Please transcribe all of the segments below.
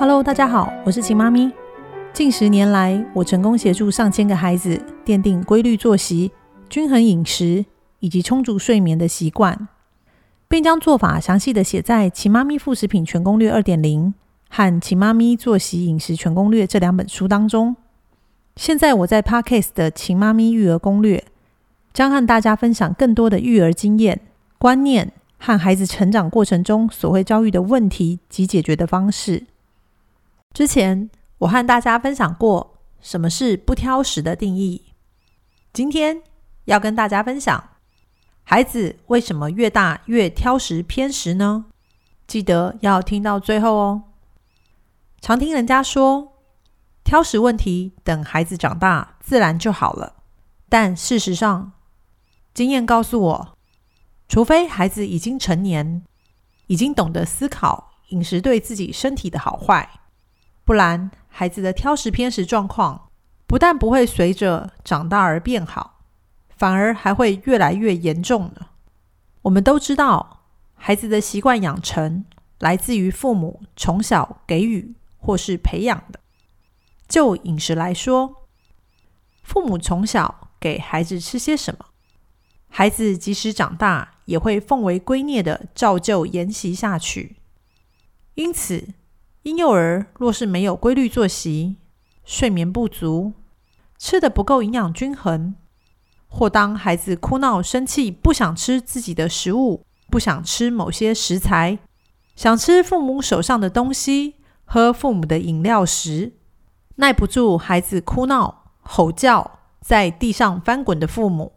Hello，大家好，我是秦妈咪。近十年来，我成功协助上千个孩子奠定规律作息、均衡饮食以及充足睡眠的习惯，并将做法详细的写在《秦妈咪副食品全攻略二点零》和《秦妈咪作息饮食全攻略》这两本书当中。现在我在 Podcast 的《秦妈咪育儿攻略》将和大家分享更多的育儿经验、观念和孩子成长过程中所会遭遇的问题及解决的方式。之前我和大家分享过什么是不挑食的定义。今天要跟大家分享，孩子为什么越大越挑食偏食呢？记得要听到最后哦。常听人家说，挑食问题等孩子长大自然就好了。但事实上，经验告诉我，除非孩子已经成年，已经懂得思考饮食对自己身体的好坏。不然，孩子的挑食偏食状况不但不会随着长大而变好，反而还会越来越严重呢。我们都知道，孩子的习惯养成来自于父母从小给予或是培养的。就饮食来说，父母从小给孩子吃些什么，孩子即使长大也会奉为圭臬的照旧沿袭下去。因此，婴幼儿若是没有规律作息、睡眠不足、吃的不够营养均衡，或当孩子哭闹、生气、不想吃自己的食物、不想吃某些食材、想吃父母手上的东西、喝父母的饮料时，耐不住孩子哭闹、吼叫，在地上翻滚的父母，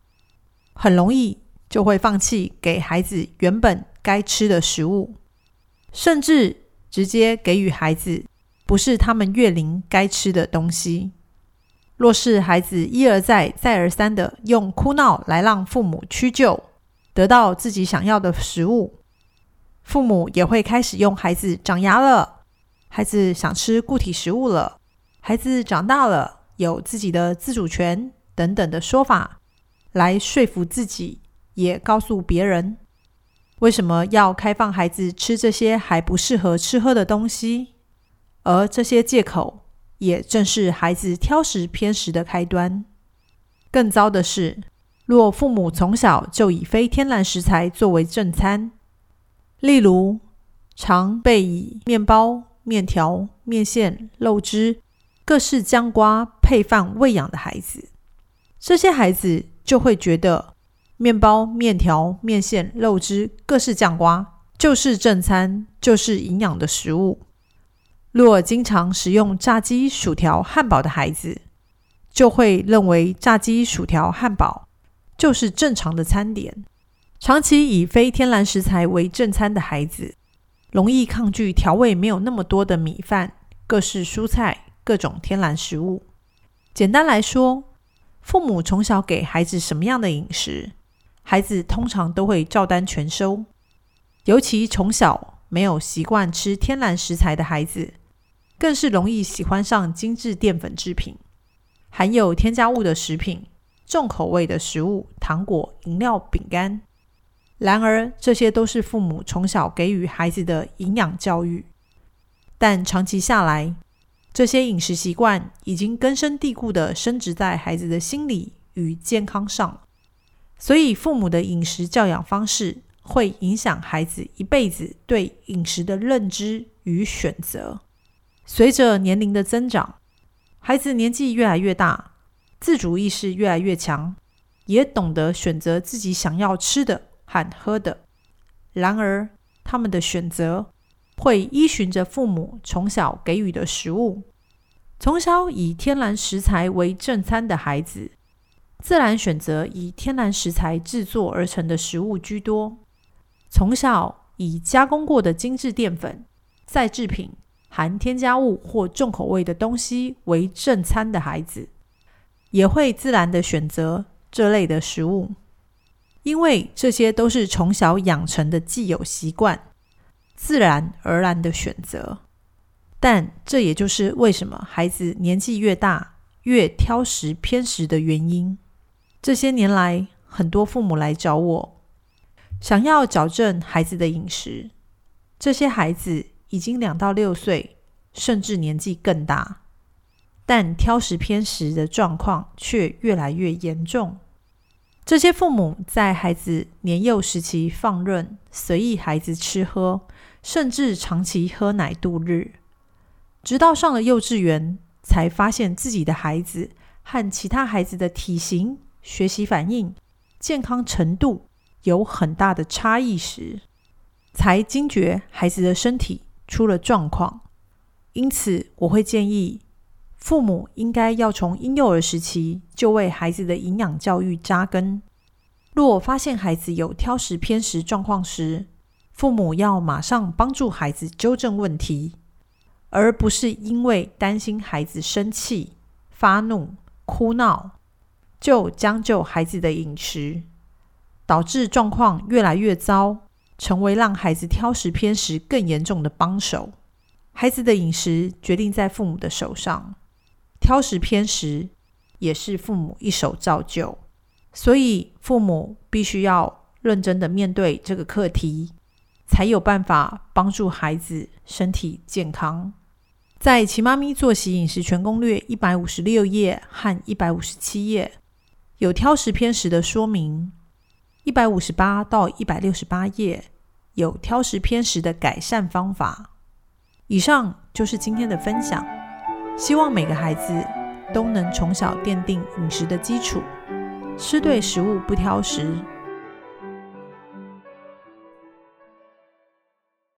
很容易就会放弃给孩子原本该吃的食物，甚至。直接给予孩子不是他们月龄该吃的东西。若是孩子一而再、再而三的用哭闹来让父母屈就，得到自己想要的食物，父母也会开始用“孩子长牙了”、“孩子想吃固体食物了”、“孩子长大了，有自己的自主权”等等的说法来说服自己，也告诉别人。为什么要开放孩子吃这些还不适合吃喝的东西？而这些借口也正是孩子挑食偏食的开端。更糟的是，若父母从小就以非天然食材作为正餐，例如常被以面包、面条、面线、肉汁、各式酱瓜配饭喂养的孩子，这些孩子就会觉得。面包、面条、面线、肉汁、各式酱瓜，就是正餐，就是营养的食物。若经常食用炸鸡、薯条、汉堡的孩子，就会认为炸鸡、薯条、汉堡就是正常的餐点。长期以非天然食材为正餐的孩子，容易抗拒调味没有那么多的米饭、各式蔬菜、各种天然食物。简单来说，父母从小给孩子什么样的饮食？孩子通常都会照单全收，尤其从小没有习惯吃天然食材的孩子，更是容易喜欢上精致淀粉制品、含有添加物的食品、重口味的食物、糖果、饮料、饼干。然而，这些都是父母从小给予孩子的营养教育，但长期下来，这些饮食习惯已经根深蒂固的深植在孩子的心理与健康上。所以，父母的饮食教养方式会影响孩子一辈子对饮食的认知与选择。随着年龄的增长，孩子年纪越来越大，自主意识越来越强，也懂得选择自己想要吃的和喝的。然而，他们的选择会依循着父母从小给予的食物。从小以天然食材为正餐的孩子。自然选择以天然食材制作而成的食物居多。从小以加工过的精致淀粉、再制品、含添加物或重口味的东西为正餐的孩子，也会自然的选择这类的食物，因为这些都是从小养成的既有习惯，自然而然的选择。但这也就是为什么孩子年纪越大越挑食偏食的原因。这些年来，很多父母来找我，想要矫正孩子的饮食。这些孩子已经两到六岁，甚至年纪更大，但挑食偏食的状况却越来越严重。这些父母在孩子年幼时期放任、随意孩子吃喝，甚至长期喝奶度日，直到上了幼稚园，才发现自己的孩子和其他孩子的体型、学习反应、健康程度有很大的差异时，才惊觉孩子的身体出了状况。因此，我会建议父母应该要从婴幼儿时期就为孩子的营养教育扎根。若发现孩子有挑食偏食状况时，父母要马上帮助孩子纠正问题，而不是因为担心孩子生气、发怒、哭闹，就将就孩子的饮食，导致状况越来越糟，成为让孩子挑食偏食更严重的帮手。孩子的饮食决定在父母的手上，挑食偏食也是父母一手造就，所以父母必须要认真的面对这个课题，才有办法帮助孩子身体健康。在《奇妈咪作息饮食全攻略》一百五十六页和一百五十七页有挑食偏食的说明，一百五十八到一百六十八页有挑食偏食的改善方法。以上就是今天的分享，希望每个孩子都能从小奠定饮食的基础，吃对食物不挑食，